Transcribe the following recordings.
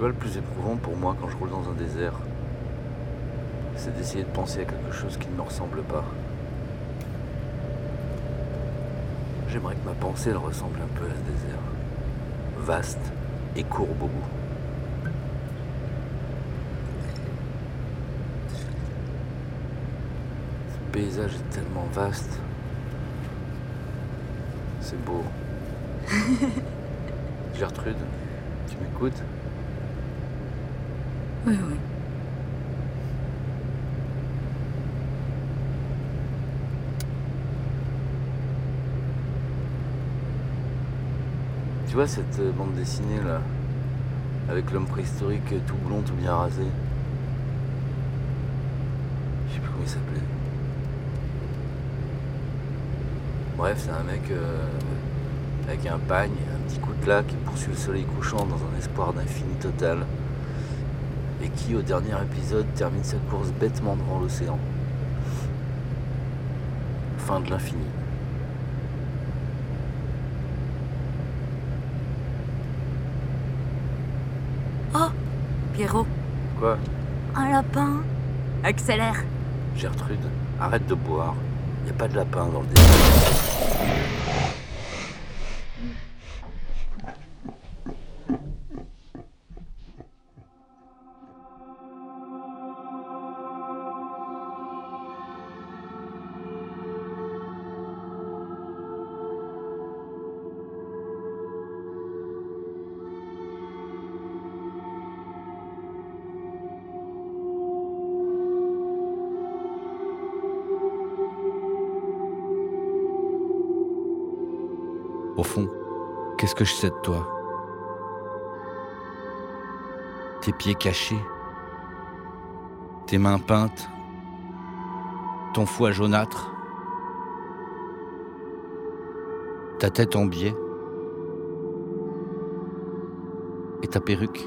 Tu vois, le plus éprouvant pour moi quand je roule dans un désert, c'est d'essayer de penser à quelque chose qui ne me ressemble pas. J'aimerais que ma pensée elle ressemble un peu à ce désert. Vaste et courbe au bout. Ce paysage est tellement vaste. C'est beau. Gertrude, tu m'écoutes? Oui, oui. Tu vois cette euh, bande dessinée là Avec l'homme préhistorique euh, tout blond, tout bien rasé? Je sais plus comment il s'appelait. Bref, c'est un mec euh, avec un pagne, un petit coutelas qui poursuit le soleil couchant dans un espoir d'infini total. Et qui, au dernier épisode, termine sa course bêtement devant l'océan. Fin de l'infini. Oh Pierrot, Quoi? Un lapin Accélère Gertrude, arrête de boire. Y a pas de lapin dans le désert. Que je sais de toi Tes pieds cachés, tes mains peintes, ton foie jaunâtre, ta tête en biais et ta perruque.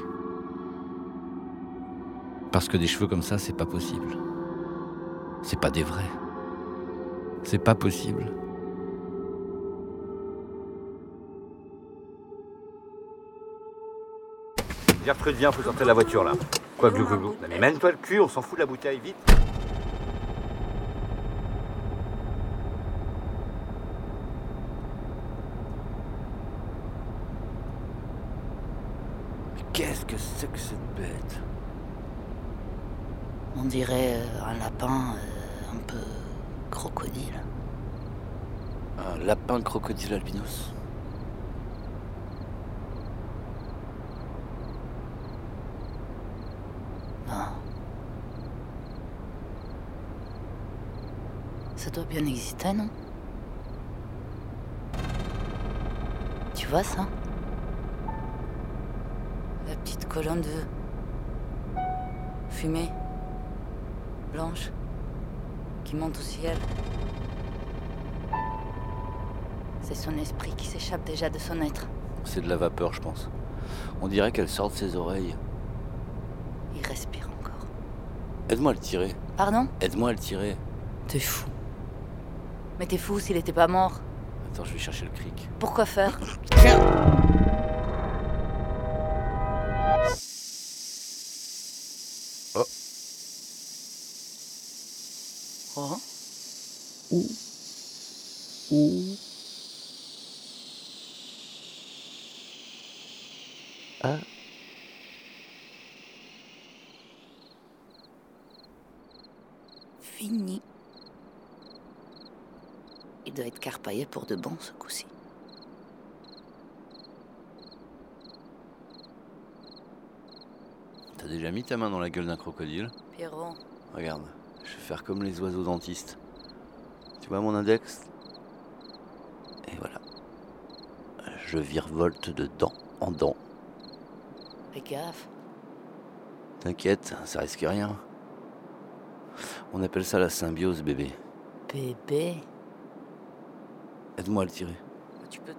Parce que des cheveux comme ça, c'est pas possible. C'est pas des vrais. C'est pas possible. Gertrude, viens, faut sortir de la voiture là. Quoi, glou glou glou Non, Mais mène-toi le cul, on s'en fout de la bouteille, vite. Mais Qu'est-ce que c'est que cette bête? On dirait euh, un lapin euh, un peu crocodile. Un lapin crocodile albinos. Non. Ça doit bien exister, non Tu vois ça La petite colonne de fumée blanche qui monte au ciel. C'est son esprit qui s'échappe déjà de son être. C'est de la vapeur, je pense. On dirait qu'elle sort de ses oreilles. Il respire encore. Aide-moi à le tirer. Pardon? Aide-moi à le tirer. T'es fou. Mais t'es fou s'il était pas mort. Attends, je vais chercher le cric. Pourquoi faire Oh. Oh. Ah. Fini. Il doit être carpaillé pour de bon ce coup-ci. T'as déjà mis ta main dans la gueule d'un crocodile Pierrot, Regarde, je vais faire comme les oiseaux dentistes. Tu vois mon index? Et voilà. Je virevolte de dent en dent. fais gaffe. T'inquiète, ça risque rien. On appelle ça la symbiose, bébé. Bébé? Aide-moi à le tirer. Tu peux.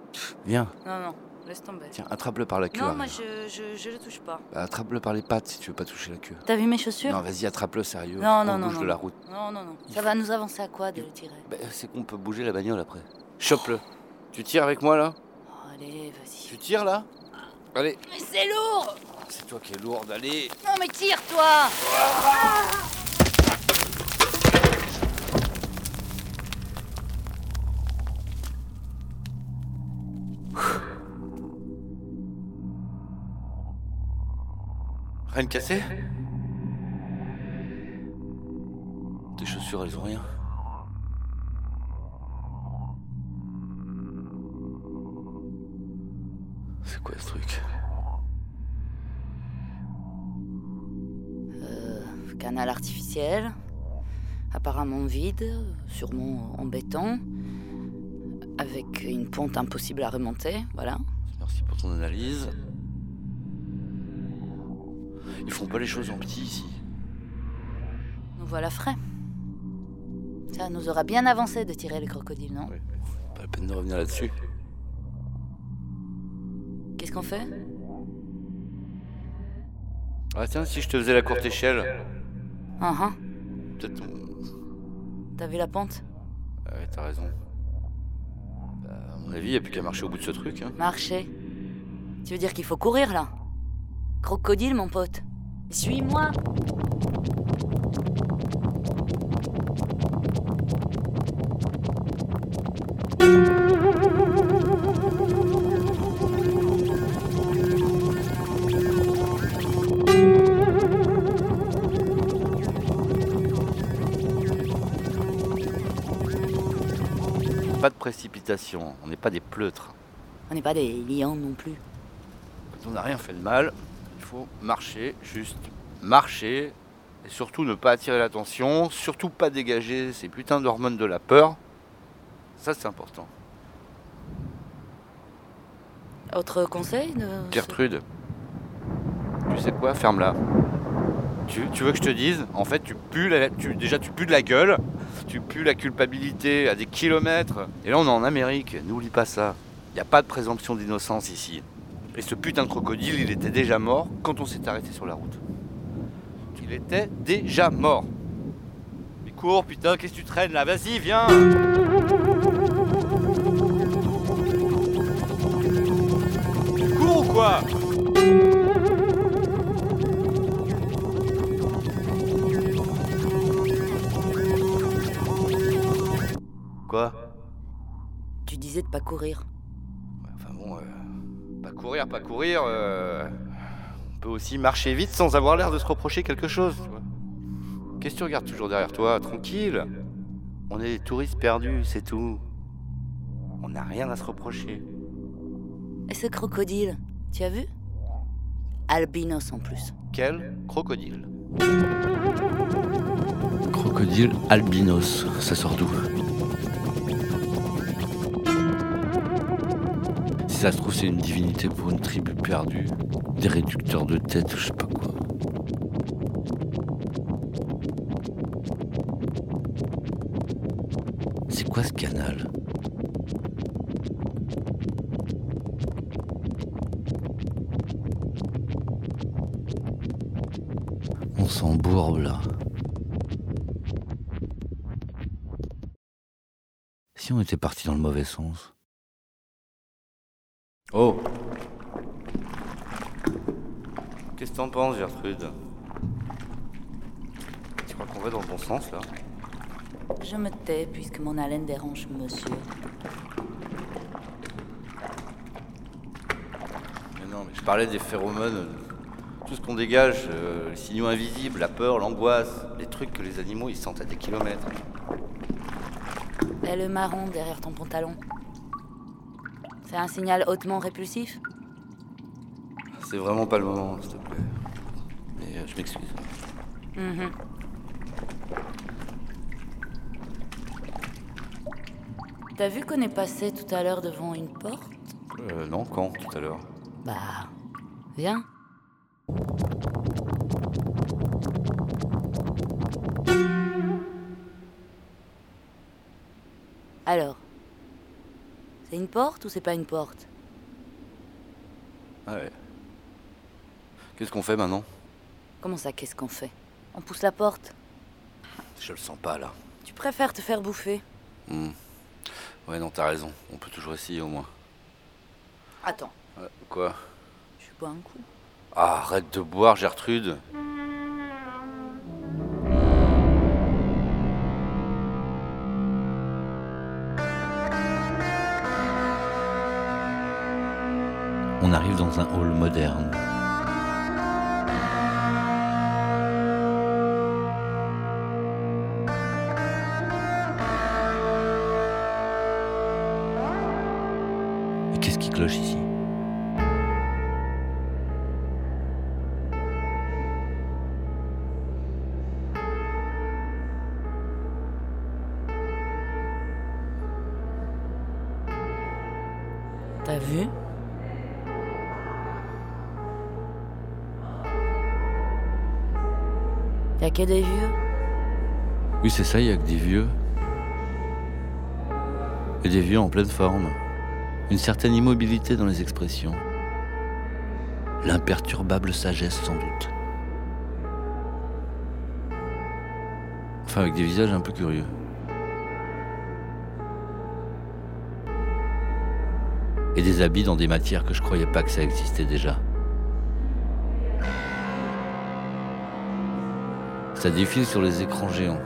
Viens, Non, non, laisse tomber. tiens, attrape-le par la queue. Non, moi je, je, je le touche pas. Bah, attrape-le par les pattes si tu veux pas toucher la queue. T'as vu mes chaussures Non, vas-y, attrape-le sérieux. Non, On non, non, bouge non, de la non. route. Non, non, non. Il Ça va nous avancer à quoi de le tirer Bah, c'est qu'on peut bouger la bagnole après. Chope-le. Tu tires avec moi là Oh, Allez, vas-y. Tu tires là Allez. Mais c'est lourd C'est toi qui es lourde, allez Non mais tire-toi Rien de cassé Tes chaussures, elles ont rien. C'est quoi ce truc? Euh, canal artificiel, apparemment vide, sûrement en béton, avec une pente impossible à remonter, voilà. Merci pour ton analyse. Ils font pas les choses en petit ici. Nous voilà frais. Ça nous aura bien avancé de tirer le crocodile, non Pas la peine de revenir là-dessus. Qu'est-ce qu'on fait? Ah tiens, si je te faisais la courte échelle, Ah ah, peut-être on... t'as vu la pente? Ouais, t'as raison. Bah, à mon avis, y a plus qu'à marcher au bout de ce truc. Hein. Marcher. Tu veux dire qu'il faut courir là? Crocodile, mon pote. Suis-moi Pas de précipitation, on n'est pas des pleutres. On n'est pas des lions non plus. Quand on n'a rien fait de mal, faut marcher, juste marcher, et surtout ne pas attirer l'attention, surtout pas dégager ces putains d'hormones de la peur. Ça, c'est important. Autre conseil de... Gertrude, tu sais quoi? Ferme-la. Tu, tu veux que je te dise? En fait, tu pues la- tu, déjà tu pues de la gueule, tu pues la culpabilité à des kilomètres. Et là, on est en Amérique, n'oublie pas ça. Il n'y a pas de présomption d'innocence ici. Et ce putain de crocodile, il était déjà mort quand on s'est arrêté sur la route. Il était déjà mort. Mais cours, putain, qu'est-ce que tu traînes là? Vas-y, viens Tu cours ou quoi? Quoi? Tu disais de pas courir. Euh, pas courir, euh, on peut aussi marcher vite sans avoir l'air de se reprocher quelque chose. Qu'est-ce que tu regardes toujours derrière toi? Tranquille. On est des touristes perdus, c'est tout. On n'a rien à se reprocher. Et ce crocodile, tu as vu? Albinos en plus. Quel crocodile? Crocodile albinos, ça sort d'où? Si ça se trouve, c'est une divinité pour une tribu perdue, des réducteurs de tête, je sais pas quoi. C'est quoi ce canal? On s'embourbe là. Si on était parti dans le mauvais sens? Oh Qu'est-ce que t'en penses, Gertrude? Tu crois qu'on va dans le bon sens là? Je me tais puisque mon haleine dérange monsieur. Mais non, mais je parlais des phéromones. Tout ce qu'on dégage, euh, les signaux invisibles, la peur, l'angoisse, les trucs que les animaux ils sentent à des kilomètres. Et le marron derrière ton pantalon C'est un signal hautement répulsif C'est vraiment pas le moment, s'il te plaît. Mais euh, je m'excuse. Mhm. T'as vu qu'on est passé tout à l'heure devant une porte? Euh, non, quand tout à l'heure? Bah, viens. Porte ou c'est pas une porte? Ah ouais. Qu'est-ce qu'on fait maintenant? Comment ça, qu'est-ce qu'on fait? On pousse la porte? Je le sens pas là. Tu préfères te faire bouffer? Hmm. Ouais, non, t'as raison. On peut toujours essayer au moins. Attends, Ouais, quoi? Je bois un coup? Ah, arrête de boire, Gertrude. Arrive dans un hall moderne. Oui, c'est ça, il y a que des vieux. Et des vieux en pleine forme. Une certaine immobilité dans les expressions. L'imperturbable sagesse, sans doute. Enfin, avec des visages un peu curieux. Et des habits dans des matières que je croyais pas que ça existait déjà. Ça défile sur les écrans géants.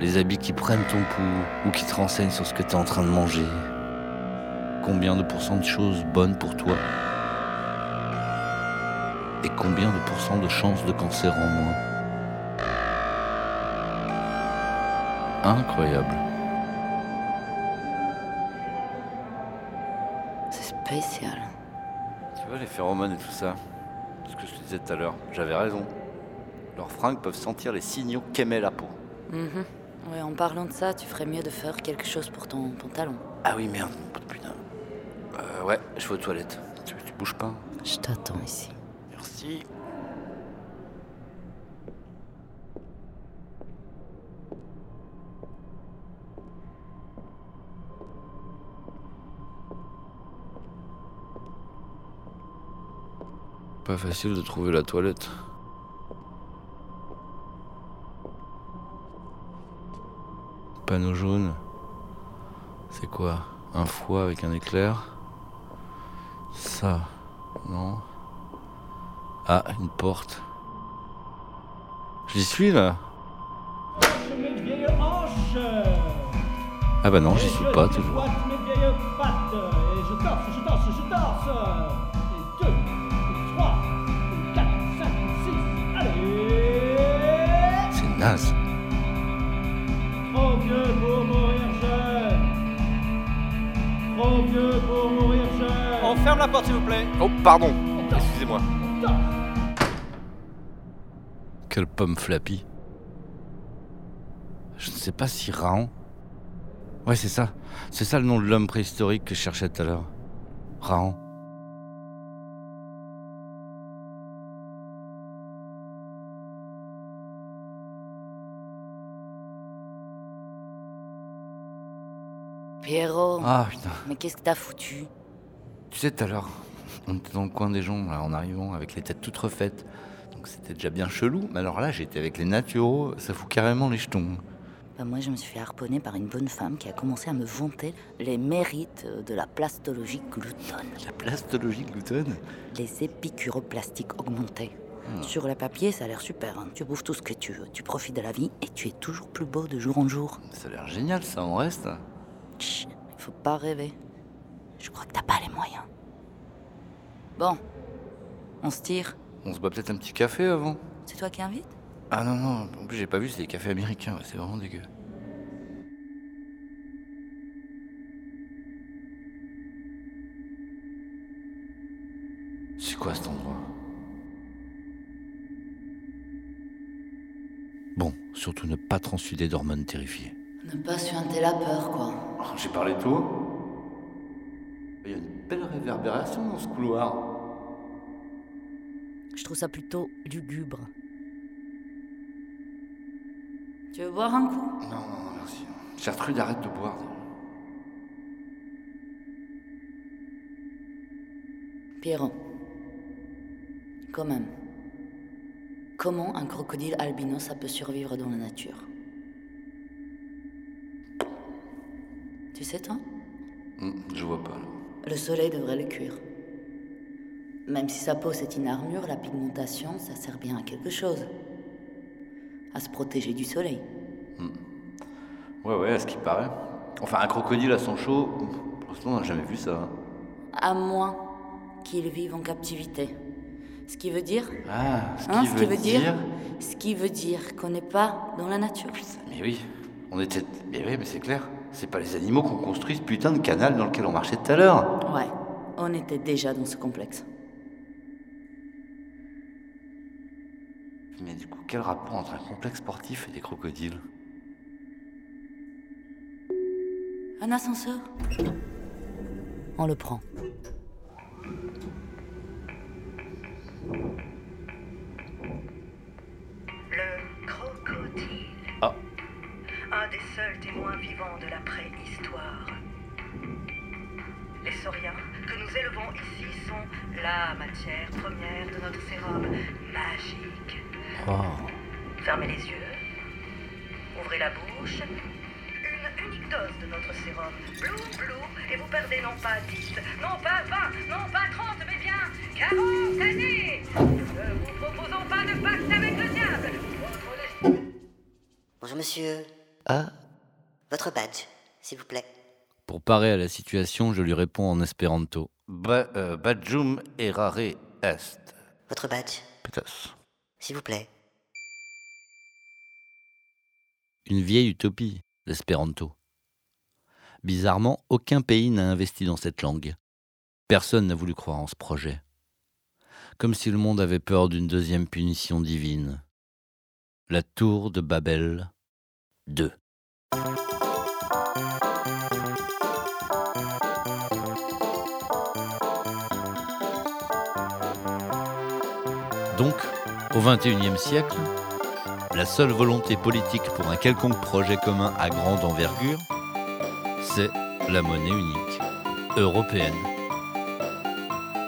Les habits qui prennent ton pouls ou qui te renseignent sur ce que tu es en train de manger. Combien de pourcents de choses bonnes pour toi Et combien de pourcents de chances de cancer en moins Incroyable. C'est spécial. Tu vois les phéromones et tout ça Ce que je te disais tout à l'heure, j'avais raison. Leurs fringues peuvent sentir les signaux qu'émet la peau. Mhm. Ouais, en parlant de ça, tu ferais mieux de faire quelque chose pour ton pantalon. Ah oui, merde, putain. Euh, ouais, je vais aux toilettes. Tu, tu bouges pas Je t'attends ici. Merci. Pas facile de trouver la toilette. Panneau jaune. C'est quoi? Un foie avec un éclair? Ça, non Ah, une porte. J'y suis là Ah bah non, j'y suis pas toujours. déboîte mes ferme la porte s'il vous plaît. Oh, pardon Excusez-moi. Quelle pomme flappy. Je ne sais pas si Raon. Ouais, c'est ça. C'est ça le nom de l'homme préhistorique que je cherchais tout à l'heure. Raon. Pierrot, Ah putain. mais qu'est-ce que t'as foutu? Tu sais, tout à l'heure, on était dans le coin des gens, là, en arrivant, avec les têtes toutes refaites. Donc c'était déjà bien chelou. Mais alors là, j'étais avec les naturaux, ça fout carrément les jetons. Bah, Moi, je me suis fait harponner par une bonne femme qui a commencé à me vanter les mérites de la plastologie gloutonne. La plastologie gluten Les épicuroplastiques augmentés. Sur le papier, ça a l'air super. hein. Tu bouffes tout ce que tu veux, tu profites de la vie et tu es toujours plus beau de jour en jour. Ça a l'air génial, ça en reste. Chut, il faut pas rêver. Je crois que t'as pas les moyens. Bon, on se tire. On se boit peut-être un petit café avant C'est toi qui invites? Ah non, non, en plus j'ai pas vu, c'est des cafés américains, c'est vraiment dégueu. C'est quoi cet endroit? Bon, surtout ne pas transfuder d'hormones terrifiées. Ne pas suinter la peur, quoi. Oh, J'ai parlé tout a une belle réverbération dans ce couloir. Je trouve ça plutôt lugubre. Tu veux boire un coup? Non, non, non, merci. Gertrude, arrête de boire. Pierrot. Quand même. Comment un crocodile albino ça peut survivre dans la nature? Tu sais toi? Hum, je vois pas. là. Le soleil devrait le cuire. Même si sa peau c'est une armure, la pigmentation, ça sert bien à quelque chose. À se protéger du soleil. Ouais, ouais, à ce qui paraît. Enfin, un crocodile à son chaud, pour l'instant, on n'a jamais vu ça. hein. À moins qu'il vive en captivité. Ce qui veut dire. Ah, ce qui, hein, veut, dire... Ce qui veut dire qu'on n'est pas dans la nature. Mais oui, on était. Mais oui, mais c'est clair. C'est pas les animaux qu'on construit ce putain de canal dans lequel on marchait tout à l'heure. Ouais, on était déjà dans ce complexe. Mais du coup, quel rapport entre un complexe sportif et des crocodiles? Un ascenseur? On le prend. Seuls témoins vivants de la préhistoire. Les sauriens que nous élevons ici sont la matière première de notre sérum magique. oh. Fermez les yeux. Ouvrez la bouche. Une unique dose de notre sérum. Blou, blou. Et vous perdez non pas 10, non pas 20, non pas 30, mais bien 40 années. Ne vous proposons pas de pacte avec le diable. Bonjour monsieur. Ah Votre badge, s'il vous plaît. Pour parer à la situation, je lui réponds en espéranto. ba, euh, Badjum errare est. Votre badge, Pétasse. s'il vous plaît. Une vieille utopie, l'espéranto. Bizarrement, aucun pays n'a investi dans cette langue. Personne n'a voulu croire en ce projet. Comme si le monde avait peur d'une deuxième punition divine. La tour de Babel 2. Au XXIe siècle, la seule volonté politique pour un quelconque projet commun à grande envergure, c'est la monnaie unique, européenne,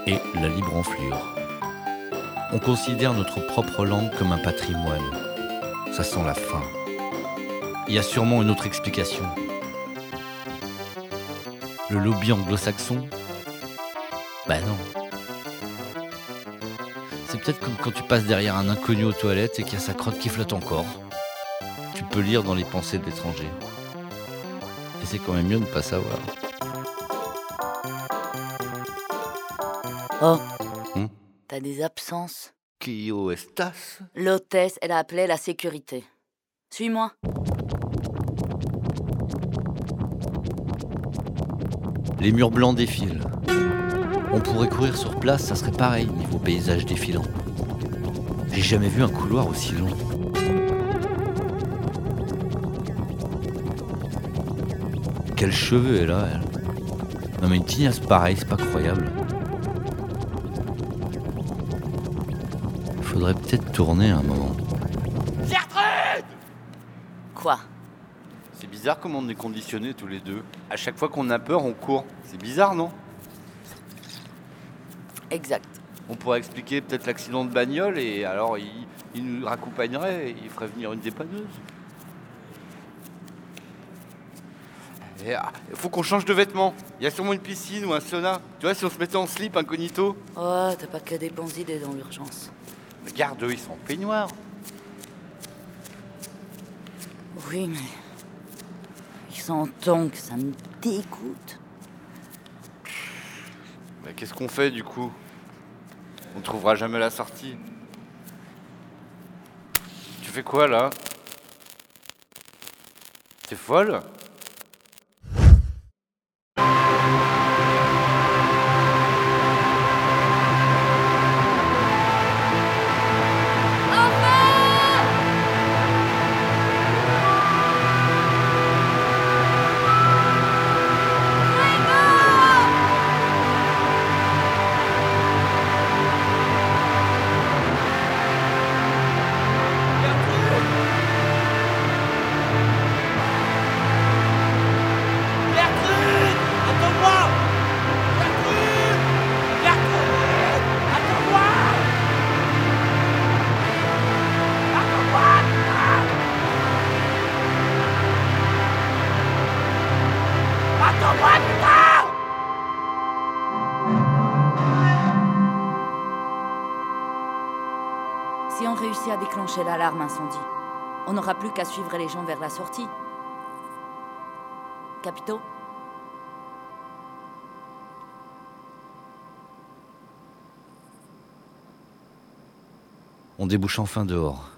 et la libre enflure. On considère notre propre langue comme un patrimoine. Ça sent la fin. Il y a sûrement une autre explication. Le lobby anglo-saxon? Bah non. C'est peut-être comme quand tu passes derrière un inconnu aux toilettes et qu'il y a sa crotte qui flotte encore. Tu peux lire dans les pensées de l'étranger. Et c'est quand même mieux de ne pas savoir. Oh Hmm? T'as des absences Kio estas? L'hôtesse, elle a appelé la sécurité. Suis-moi. Les murs blancs défilent. On pourrait courir sur place, ça serait pareil niveau paysage défilant. J'ai jamais vu un couloir aussi long. Quels cheveux elle a, elle Non mais une tignasse pareille, c'est pas croyable. Faudrait peut-être tourner un moment. Quoi? C'est bizarre comment on est conditionnés tous les deux. À chaque fois qu'on a peur, on court. C'est bizarre, non? Exact. On pourrait expliquer peut-être l'accident de bagnole et alors il, il nous raccompagnerait et il ferait venir une dépanneuse. Il faut qu'on change de vêtements. Il y a sûrement une piscine ou un sauna. Tu vois, si on se mettait en slip incognito. Oh, t'as pas que des bonnes idées dans l'urgence. Regarde, eux, ils sont en peignoir. Oui, mais. Ils sont en tongs, ça me dégoûte. Mais qu'est-ce qu'on fait du coup? On trouvera jamais la sortie. Tu fais quoi là? T'es folle? Déclencher l'alarme incendie. On n'aura plus qu'à suivre les gens vers la sortie. Capito On débouche enfin dehors.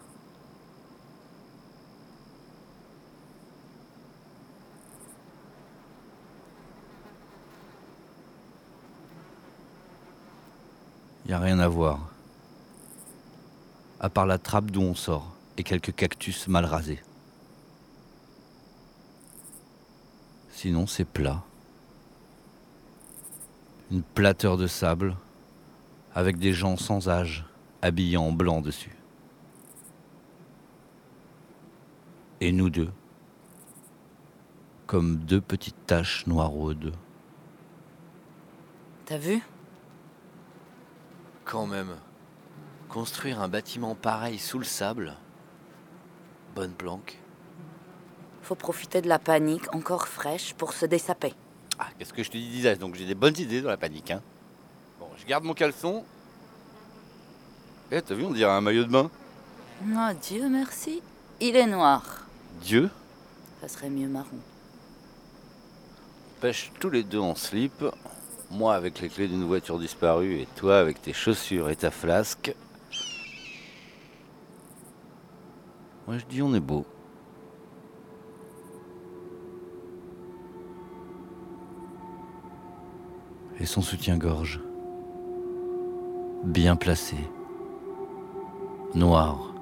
Y a rien à voir. À part la trappe d'où on sort et quelques cactus mal rasés. Sinon, c'est plat. Une plateur de sable avec des gens sans âge habillés en blanc dessus. Et nous deux, comme deux petites taches noiraudes. T'as vu? Quand même. Construire un bâtiment pareil sous le sable. Bonne planque. Faut profiter de la panique encore fraîche pour se dessaper. Ah, qu'est-ce que je te disais Donc j'ai des bonnes idées dans la panique. Hein. Bon, je garde mon caleçon. Eh, t'as vu, on dirait un maillot de bain. Oh Dieu merci. Il est noir. Dieu? Ça serait mieux marron. pêche tous les deux en slip. Moi avec les clés d'une voiture disparue et toi avec tes chaussures et ta flasque. Moi je dis on est beau. Et son soutien-gorge. Bien placé. Noir.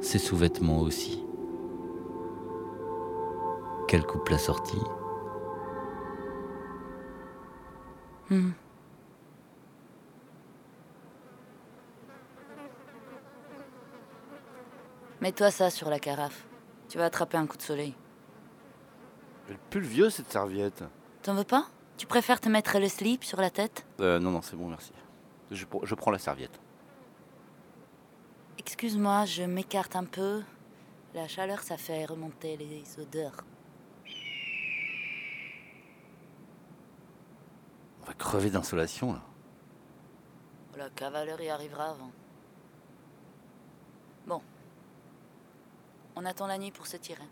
Ses sous-vêtements aussi. Quelle coupe la sortie Hmm. Mets-toi ça sur la carafe. Tu vas attraper un coup de soleil. Elle pue le vieux cette serviette. T'en veux pas? Tu préfères te mettre le slip sur la tête? Euh, non, non, c'est bon, merci. Je, je prends la serviette. Excuse-moi, je m'écarte un peu. La chaleur, ça fait remonter les odeurs. On va crever d'insolation là. La cavalerie arrivera avant. Bon. On attend la nuit pour se tirer.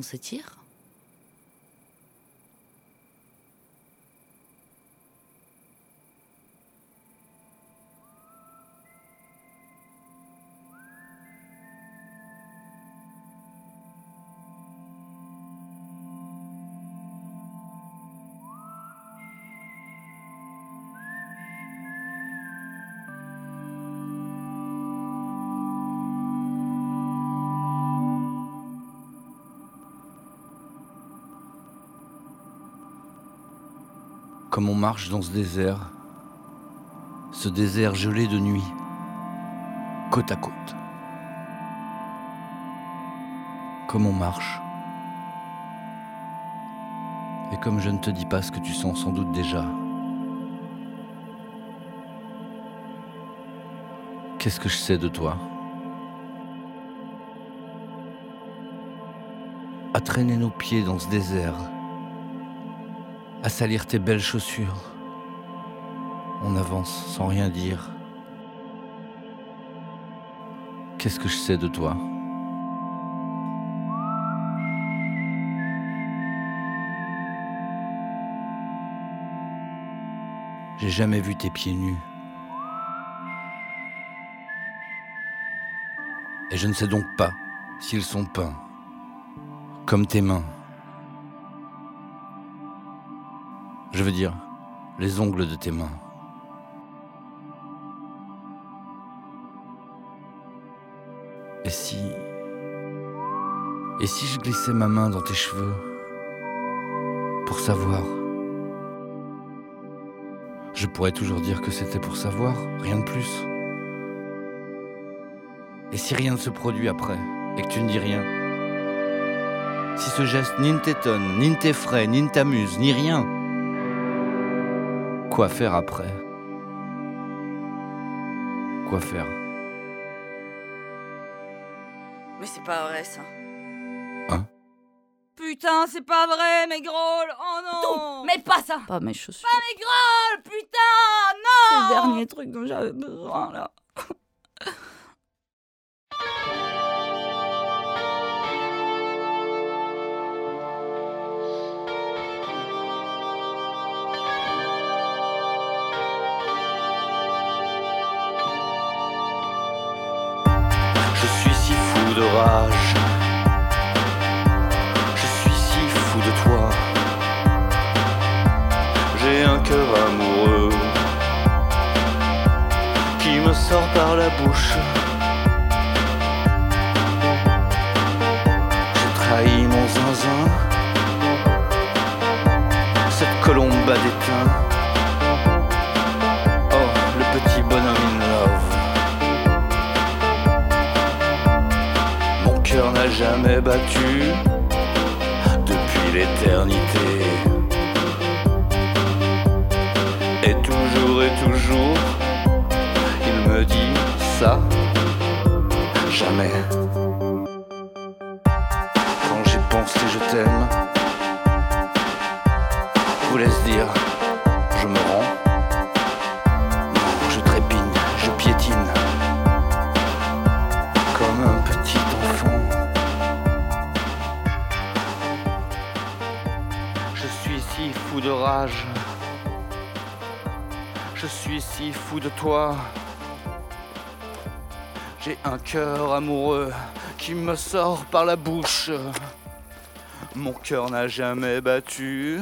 On se tire Comme on marche dans ce désert, ce désert gelé de nuit, côte à côte. Comme on marche. Et comme je ne te dis pas ce que tu sens sans doute déjà. Qu'est-ce que je sais de toi? À traîner nos pieds dans ce désert à salir tes belles chaussures. On avance sans rien dire. Qu'est-ce que je sais de toi? J'ai jamais vu tes pieds nus. Et je ne sais donc pas s'ils sont peints, comme tes mains. Je veux dire, les ongles de tes mains. Et si... Et si je glissais ma main dans tes cheveux pour savoir? Je pourrais toujours dire que c'était pour savoir, rien de plus. Et si rien ne se produit après, et que tu ne dis rien? Si ce geste ni ne t'étonne, ni ne t'effraie, ni ne t'amuse, ni rien, quoi faire après? Quoi faire? Mais c'est pas vrai ça. Hein? Putain, c'est pas vrai, mes grolles. Oh non. Mais pas ça. Pas mes chaussures. Pas mes grolles Putain Non. C'est le dernier truc dont j'avais besoin là. Je suis si fou de toi. J'ai un cœur amoureux qui me sort par la bouche. Jamais battu depuis l'éternité. J'ai un cœur amoureux qui me sort par la bouche. Mon cœur n'a jamais battu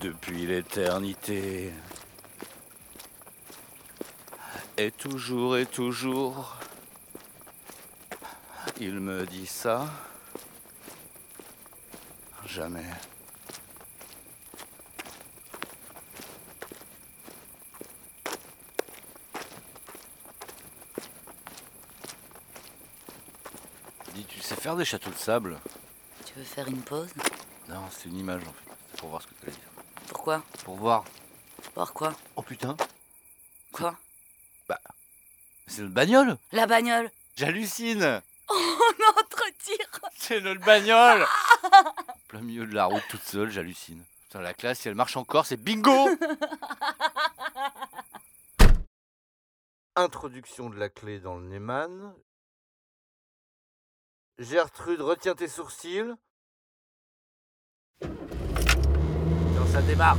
depuis l'éternité. Et toujours et toujours, il me dit ça. Jamais. Dis, tu sais faire des châteaux de sable Tu veux faire une pause Non, c'est une image en fait. C'est pour voir ce que tu allais dire. Pourquoi Pour voir. Voir quoi Oh putain, Quoi c'est notre bagnole La bagnole J'hallucine Oh, notre tir C'est notre bagnole Plein milieu de la route toute seule, j'hallucine. Putain, la classe, si elle marche encore, c'est bingo Introduction de la clé dans le Neyman. Gertrude, retiens tes sourcils. Non, ça démarre.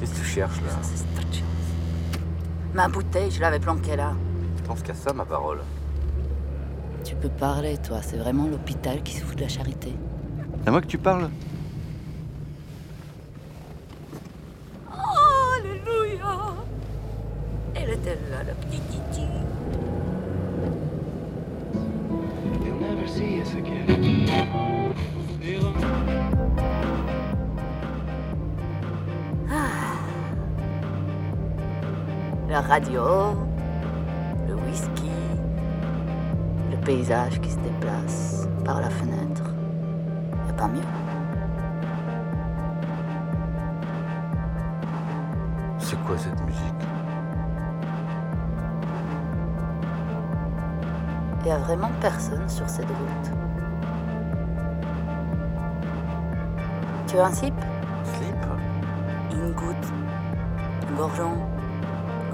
Qu'est-ce que tu cherches là Ma bouteille, je l'avais planquée là. Je pense qu'à ça, ma parole. Tu peux parler, toi. C'est vraiment l'hôpital qui se fout de la charité. C'est à moi que tu parles Alléluia Elle était Titi. Again. La radio, le whisky, le paysage qui se déplace par la fenêtre. Y a pas mieux. C'est quoi cette musique? Y a vraiment personne sur cette route. Tu veux un sip Slip Une goutte Un gorgeon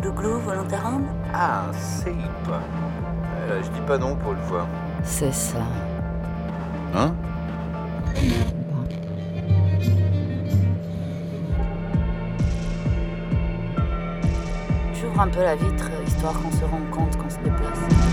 Glouglou volontairement Ah, un slip Euh, Je dis pas non pour une fois. C'est ça. Hein? J'ouvre un peu la vitre, histoire qu'on se rende compte qu'on se déplace.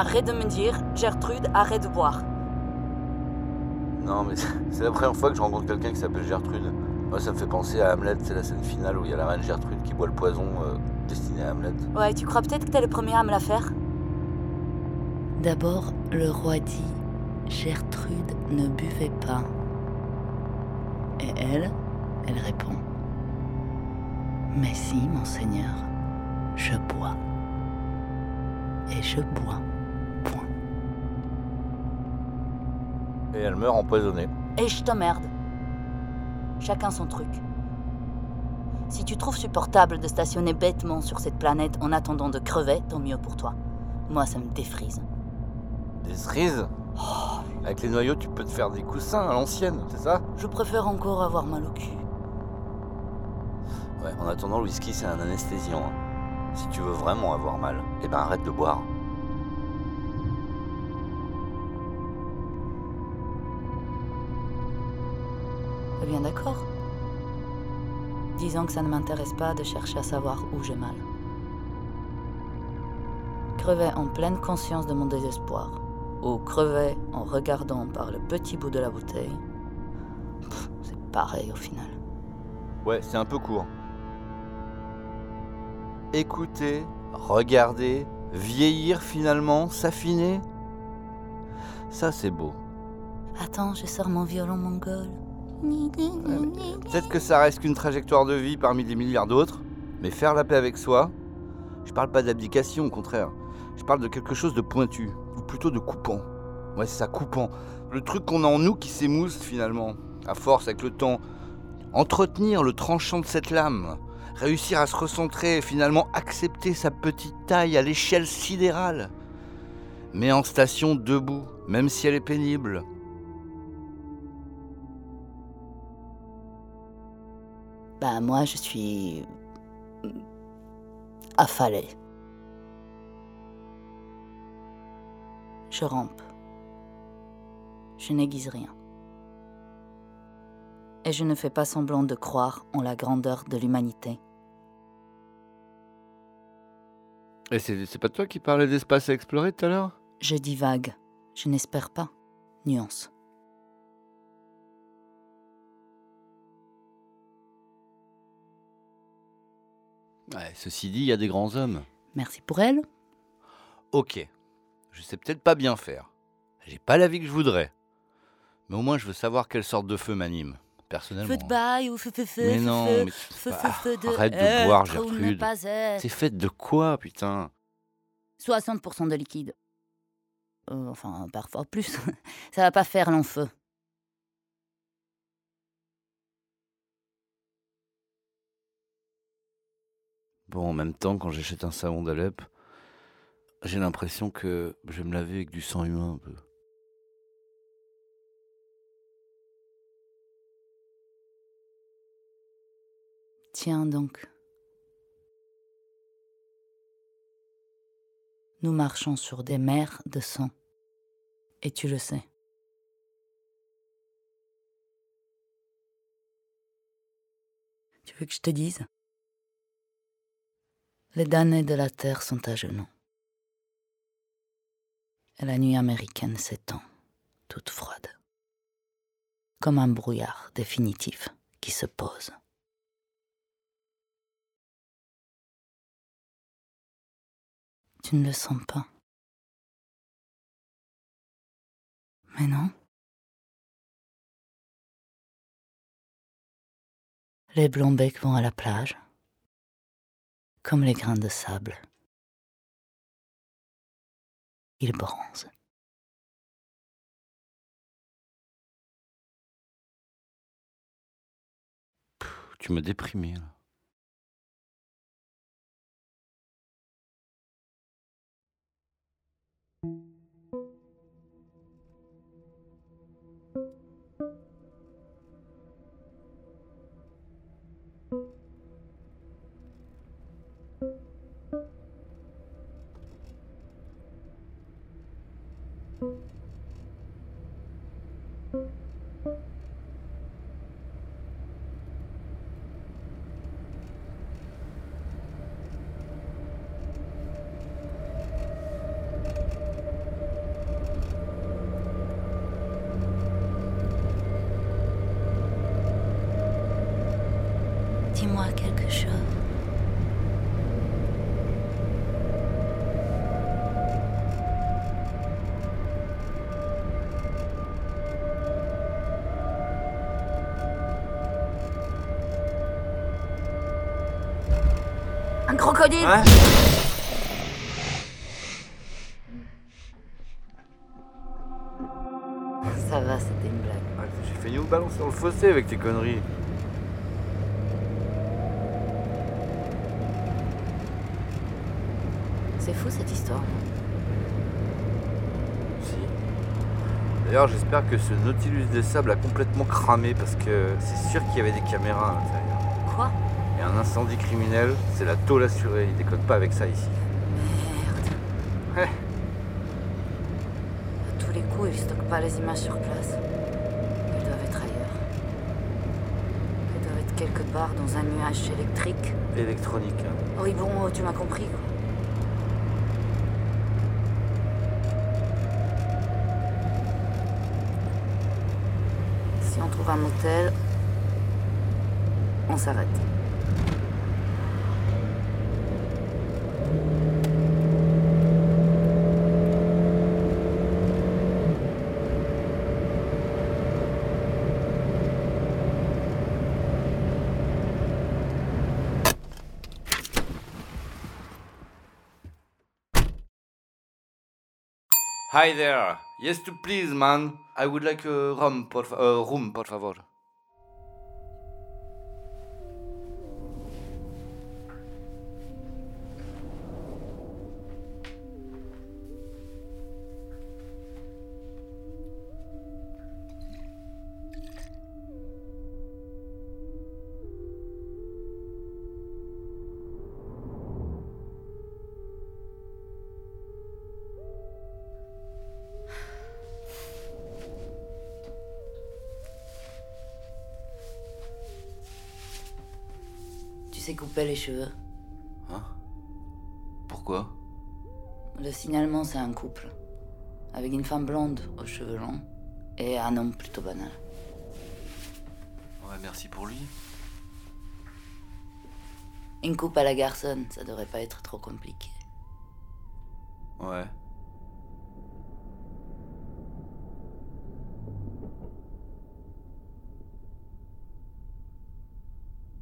Arrête de me dire, Gertrude, arrête de boire. Non, mais c'est la première fois que je rencontre quelqu'un qui s'appelle Gertrude. Moi, ça me fait penser à Hamlet, c'est la scène finale où il y a la reine Gertrude qui boit le poison euh, destiné à Hamlet. Ouais, tu crois peut-être que t'es le premier à me la faire? D'abord, le roi dit Gertrude ne buvait pas. Et elle, elle répond Mais si, monseigneur, je bois. Et je bois. Et elle meurt empoisonnée. Et je t'emmerde. Chacun son truc. Si tu trouves supportable de stationner bêtement sur cette planète en attendant de crever, tant mieux pour toi. Moi, ça me défrise. Des cerises Avec les noyaux, tu peux te faire des coussins à l'ancienne, c'est ça? Je préfère encore avoir mal au cul. Ouais, en attendant, le whisky, c'est un anesthésiant. hein. Si tu veux vraiment avoir mal, eh ben arrête de boire. Bien d'accord. Disons que ça ne m'intéresse pas de chercher à savoir où j'ai mal. Crever en pleine conscience de mon désespoir, ou crever en regardant par le petit bout de la bouteille, c'est pareil au final. Ouais, c'est un peu court. Écouter, regarder, vieillir finalement, s'affiner. Ça, c'est beau. Attends, je sors mon violon mongol. Peut-être que ça reste qu'une trajectoire de vie parmi des milliards d'autres, mais faire la paix avec soi, je parle pas d'abdication, au contraire. Je parle de quelque chose de pointu, ou plutôt de coupant. Ouais, c'est ça, coupant. Le truc qu'on a en nous qui s'émousse finalement, à force avec le temps. Entretenir le tranchant de cette lame, réussir à se recentrer et finalement accepter sa petite taille à l'échelle sidérale. Mais en station debout, même si elle est pénible. Bah moi je suis affalée. Je rampe. Je n'aiguise rien. Et je ne fais pas semblant de croire en la grandeur de l'humanité. Et c'est pas toi qui parlais d'espace à explorer tout à l'heure? Je divague. Je n'espère pas. Nuance. Ouais, ceci dit, il y a des grands hommes. Merci pour elle. Ok, je sais peut-être pas bien faire. J'ai pas la vie que je voudrais. Mais au moins, je veux savoir quelle sorte de feu m'anime, personnellement. Feu de bail ou feu feu feu Mais feu, non, feu, mais tu- feu, bah, feu, feu de arrête de boire, Gertrude. C'est fait de quoi, putain? 60% de liquide. Euh, enfin, parfois plus. Ça va pas faire long Bon, en même temps, quand j'achète un savon d'Alep, j'ai l'impression que je vais me laver avec du sang humain un peu. Tiens donc. Nous marchons sur des mers de sang. Et tu le sais. Tu veux que je te dise? Les damnés de la terre sont à genoux. Et la nuit américaine s'étend, toute froide. Comme un brouillard définitif qui se pose. Tu ne le sens pas. Mais non. Les blonds becs vont à la plage, comme les grains de sable. Ils bronzent. Tu m'as déprimé, là. Crocodile Hein Ça va, c'était une blague. Ah, J'ai failli nous balancer dans le fossé avec tes conneries. C'est fou cette histoire. Si. D'ailleurs, j'espère que ce Nautilus des sables a complètement cramé parce que c'est sûr qu'il y avait des caméras à l'intérieur. Un incendie criminel, c'est la tôle assurée. Ils décodent pas avec ça ici. Merde. Ouais. À tous les coups, ils stockent pas les images sur place. Elles doivent être ailleurs. Elles doivent être quelque part dans un nuage électrique. Électronique. hein. Oui, bon, oh, tu m'as compris, quoi. Si on trouve un motel, on s'arrête. Hi there. Yes, to please, man. I would like a room, por, fa- uh, room, por favor. Couper les cheveux. Hein? Pourquoi? Le signalement, c'est un couple. Avec une femme blonde aux cheveux longs et un homme plutôt banal. Ouais, merci pour lui. Une coupe à la garçonne, ça devrait pas être trop compliqué. Ouais.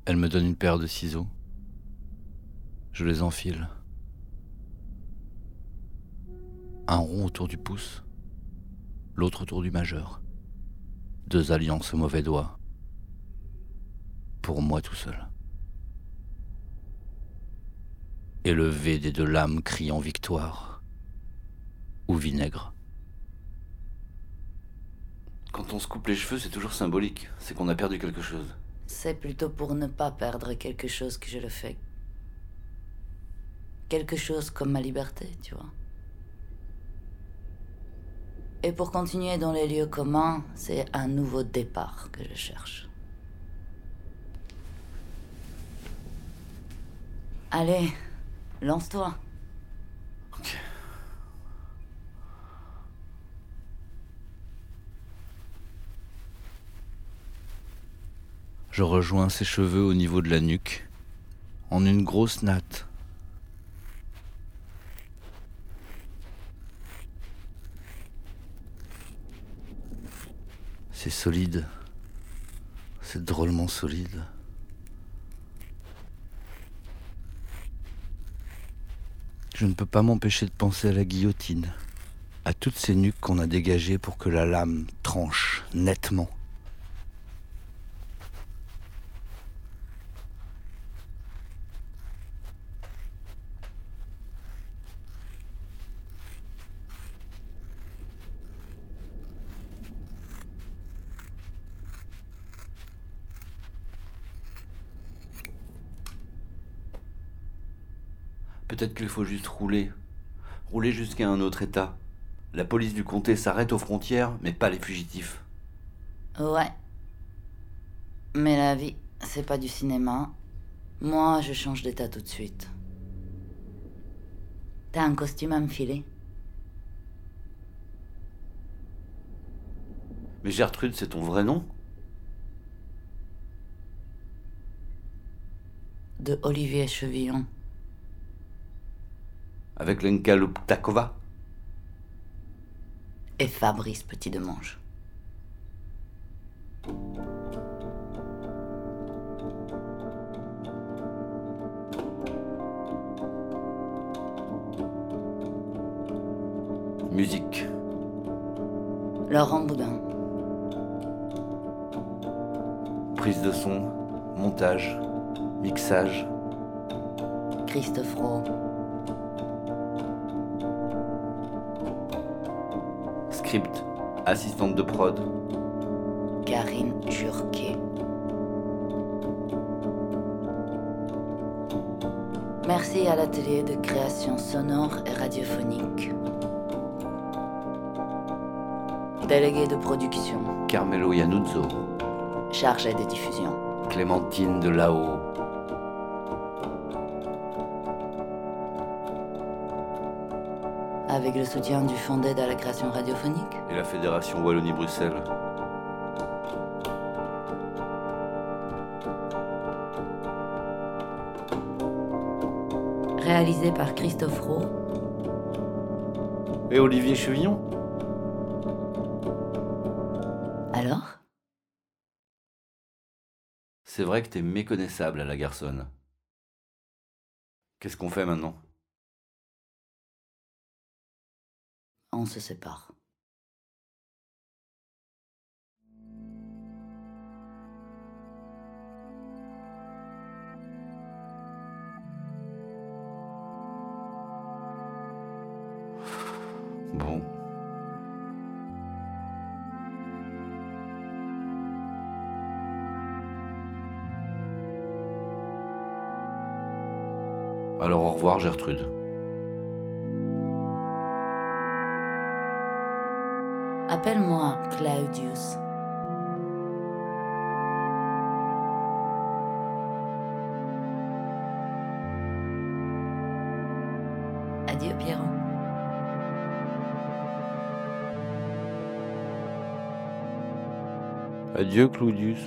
Elle me donne une paire de ciseaux. Je les enfile. Un rond autour du pouce, l'autre autour du majeur. Deux alliances au mauvais doigt. Pour moi tout seul. Et le V des deux lames criant victoire. Ou vinaigre. Quand on se coupe les cheveux, c'est toujours symbolique. C'est qu'on a perdu quelque chose. C'est plutôt pour ne pas perdre quelque chose que je le fais. Quelque chose comme ma liberté, tu vois. Et pour continuer dans les lieux communs, c'est un nouveau départ que je cherche. Allez, lance-toi. Ok. Je rejoins ses cheveux au niveau de la nuque, en une grosse natte. C'est solide. C'est drôlement solide. Je ne peux pas m'empêcher de penser à la guillotine, à toutes ces nuques qu'on a dégagées pour que la lame tranche nettement. Peut-être qu'il faut juste rouler. Rouler jusqu'à un autre état. La police du comté s'arrête aux frontières, mais pas les fugitifs. Ouais. Mais la vie, c'est pas du cinéma. Moi, je change d'état tout de suite. T'as un costume à me filer? Mais Gertrude, c'est ton vrai nom? De Olivier Chevillon avec Lenka Luptakova Et Fabrice Petit de Mange. Musique. Laurent Boudin. Prise de son, montage, mixage. Christophe Rowe. Script. Assistante de prod. Karine Jurquet. Merci à l'atelier de création sonore et radiophonique. Délégué de production, Carmelo Iannuzzo. chargé de diffusion. Clémentine de Lao. Avec le soutien du Fonds d'aide à la création radiophonique. Et la Fédération Wallonie-Bruxelles. Réalisé par Christophe Rowe. Et Olivier Chevillon Alors? C'est vrai que t'es méconnaissable à la garçonne. Qu'est-ce qu'on fait maintenant? On se sépare. Bon. Alors au revoir Gertrude. Appelle-moi Claudius. Adieu Pierrot. Adieu Claudius.